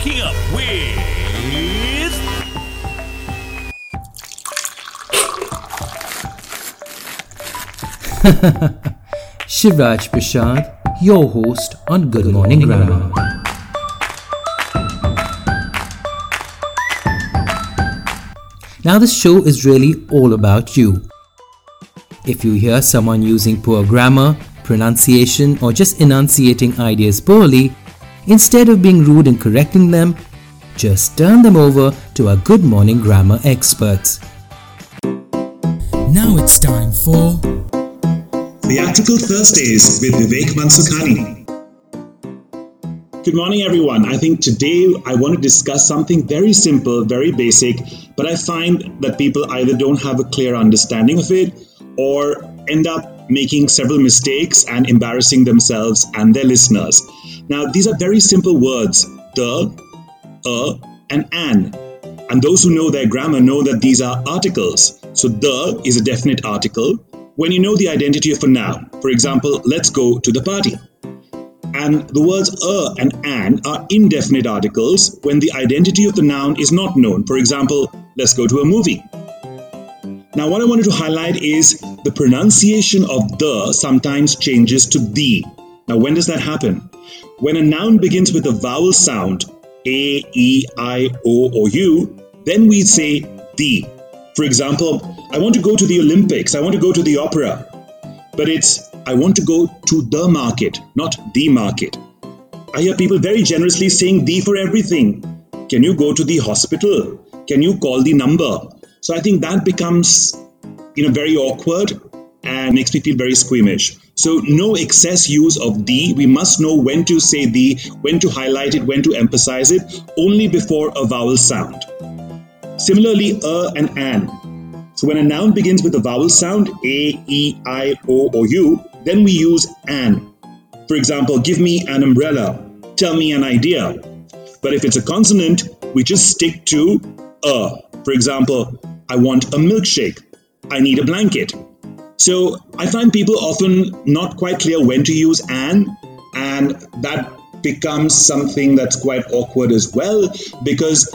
Waking Up with. Shivraj Parshad, your host on Good Morning Grammar. Now, this show is really all about you. If you hear someone using poor grammar, pronunciation, or just enunciating ideas poorly, instead of being rude and correcting them, just turn them over to our Good Morning Grammar experts. Now it's time for Theatrical Thursdays with Vivek Mansukhani. Good morning, everyone. I think today I want to discuss something very simple, very basic, but I find that people either don't have a clear understanding of it or end up making several mistakes and embarrassing themselves and their listeners. Now, these are very simple words the, a, and an. And those who know their grammar know that these are articles. So, the is a definite article. When you know the identity of a noun, for example, let's go to the party. And the words a and an are indefinite articles when the identity of the noun is not known. For example, let's go to a movie. Now, what I wanted to highlight is the pronunciation of the sometimes changes to the. Now, when does that happen? When a noun begins with a vowel sound, a, e, i, o, or u, then we say the. For example, I want to go to the Olympics, I want to go to the opera. But it's I want to go to the market, not the market. I hear people very generously saying the for everything. Can you go to the hospital? Can you call the number? So I think that becomes you know very awkward and makes me feel very squeamish. So no excess use of the. We must know when to say the, when to highlight it, when to emphasize it, only before a vowel sound. Similarly, a and an. So when a noun begins with a vowel sound, a, e, i, o, or u, then we use an. For example, give me an umbrella, tell me an idea. But if it's a consonant, we just stick to a. For example, I want a milkshake, I need a blanket. So I find people often not quite clear when to use an, and that becomes something that's quite awkward as well because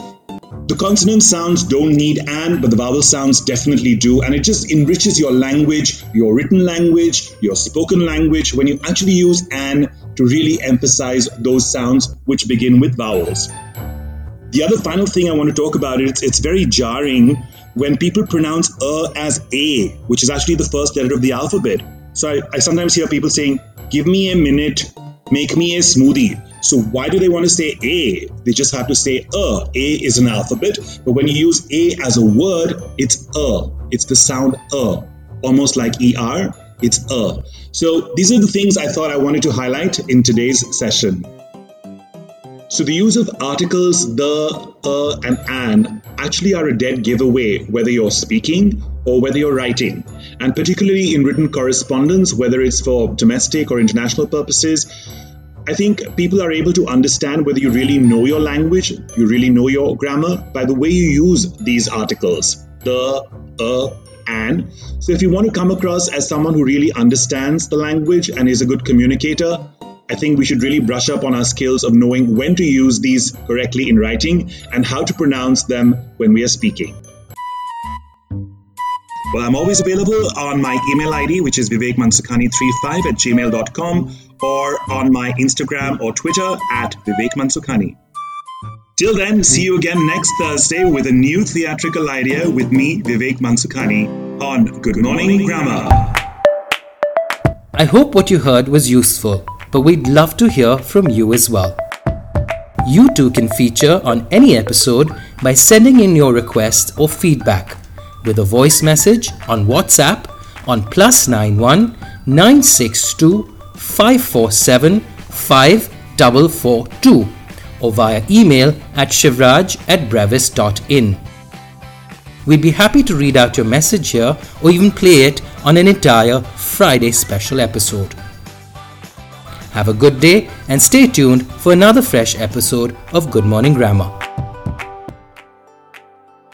the consonant sounds don't need an, but the vowel sounds definitely do. And it just enriches your language, your written language, your spoken language, when you actually use an to really emphasize those sounds which begin with vowels. The other final thing I want to talk about is it's, it's very jarring when people pronounce a as a, which is actually the first letter of the alphabet. So I, I sometimes hear people saying, give me a minute, make me a smoothie. So why do they want to say A? They just have to say a. A is an alphabet, but when you use A as a word, it's a. It's the sound a, almost like ER. It's a. So these are the things I thought I wanted to highlight in today's session. So the use of articles the, a, and an actually are a dead giveaway whether you're speaking or whether you're writing. And particularly in written correspondence, whether it's for domestic or international purposes, I think people are able to understand whether you really know your language, you really know your grammar by the way you use these articles the, er, a, and. So, if you want to come across as someone who really understands the language and is a good communicator, I think we should really brush up on our skills of knowing when to use these correctly in writing and how to pronounce them when we are speaking. Well, I'm always available on my email ID, which is vivekmansukhani35 at gmail.com, or on my Instagram or Twitter at vivekmansukhani. Till then, see you again next Thursday with a new theatrical idea with me, Vivek Mansukhani, on Good Morning Grammar. I hope what you heard was useful, but we'd love to hear from you as well. You too can feature on any episode by sending in your request or feedback with a voice message on WhatsApp on plus 91 962 547 5442 or via email at shivraj at brevis.in. We'd be happy to read out your message here or even play it on an entire Friday special episode. Have a good day and stay tuned for another fresh episode of Good Morning Grammar.